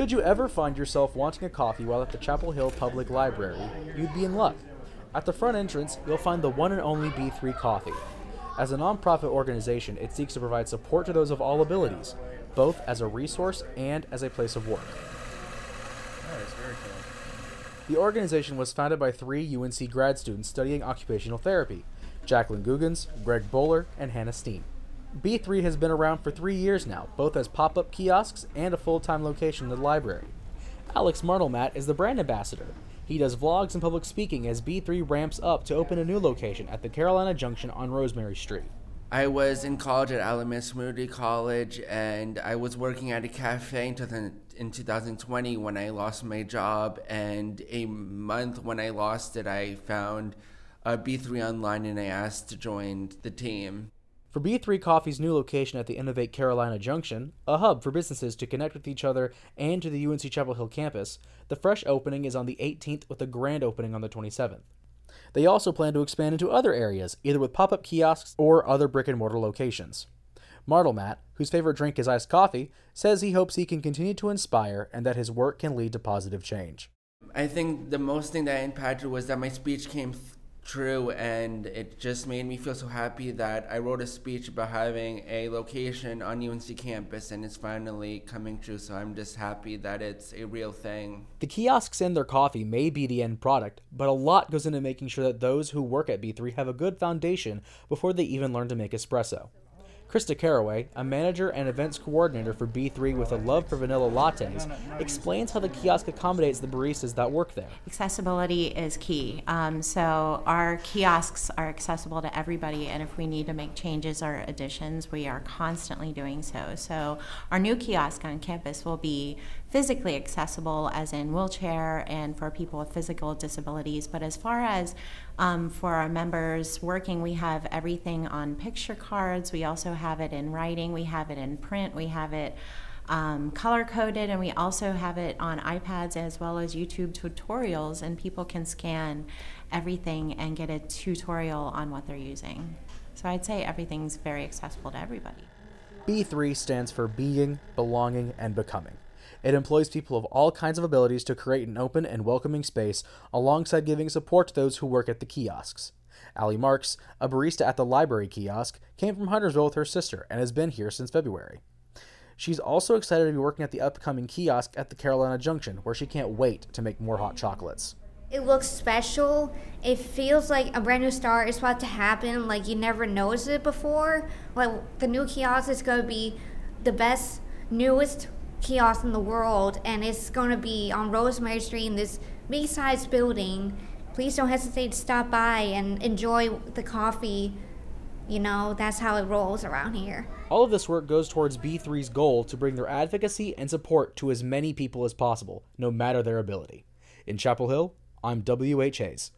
Should you ever find yourself wanting a coffee while at the Chapel Hill Public Library, you'd be in luck. At the front entrance, you'll find the one and only B3 Coffee. As a nonprofit organization, it seeks to provide support to those of all abilities, both as a resource and as a place of work. The organization was founded by three UNC grad students studying occupational therapy Jacqueline Guggens, Greg Bowler, and Hannah Steen. B3 has been around for three years now, both as pop up kiosks and a full time location in the library. Alex Martelmat is the brand ambassador. He does vlogs and public speaking as B3 ramps up to open a new location at the Carolina Junction on Rosemary Street. I was in college at Alamance Community College, and I was working at a cafe in 2020 when I lost my job. And a month when I lost it, I found a B3 online and I asked to join the team. For B3 Coffee's new location at the Innovate Carolina Junction, a hub for businesses to connect with each other and to the UNC Chapel Hill campus, the fresh opening is on the 18th with a grand opening on the 27th. They also plan to expand into other areas, either with pop up kiosks or other brick and mortar locations. Martelmat, whose favorite drink is iced coffee, says he hopes he can continue to inspire and that his work can lead to positive change. I think the most thing that impacted was that my speech came true and it just made me feel so happy that I wrote a speech about having a location on UNC campus and it's finally coming true so I'm just happy that it's a real thing. The kiosks and their coffee may be the end product, but a lot goes into making sure that those who work at B3 have a good foundation before they even learn to make espresso. Krista Caraway, a manager and events coordinator for B3 with a love for vanilla lattes, explains how the kiosk accommodates the baristas that work there. Accessibility is key. Um, so our kiosks are accessible to everybody, and if we need to make changes or additions, we are constantly doing so. So our new kiosk on campus will be physically accessible, as in wheelchair and for people with physical disabilities. But as far as um, for our members working, we have everything on picture cards. We also have it in writing. We have it in print. We have it um, color coded, and we also have it on iPads as well as YouTube tutorials. And people can scan everything and get a tutorial on what they're using. So I'd say everything's very accessible to everybody. B3 stands for being, belonging, and becoming. It employs people of all kinds of abilities to create an open and welcoming space alongside giving support to those who work at the kiosks. Allie Marks, a barista at the library kiosk, came from Huntersville with her sister and has been here since February. She's also excited to be working at the upcoming kiosk at the Carolina Junction, where she can't wait to make more hot chocolates. It looks special. It feels like a brand new start is about to happen. Like you never noticed it before. Like the new kiosk is going to be the best, newest kiosk in the world, and it's going to be on Rosemary Street in this big-sized building. Please don't hesitate to stop by and enjoy the coffee. You know, that's how it rolls around here. All of this work goes towards B3's goal to bring their advocacy and support to as many people as possible, no matter their ability. In Chapel Hill, I'm W.H. Hayes.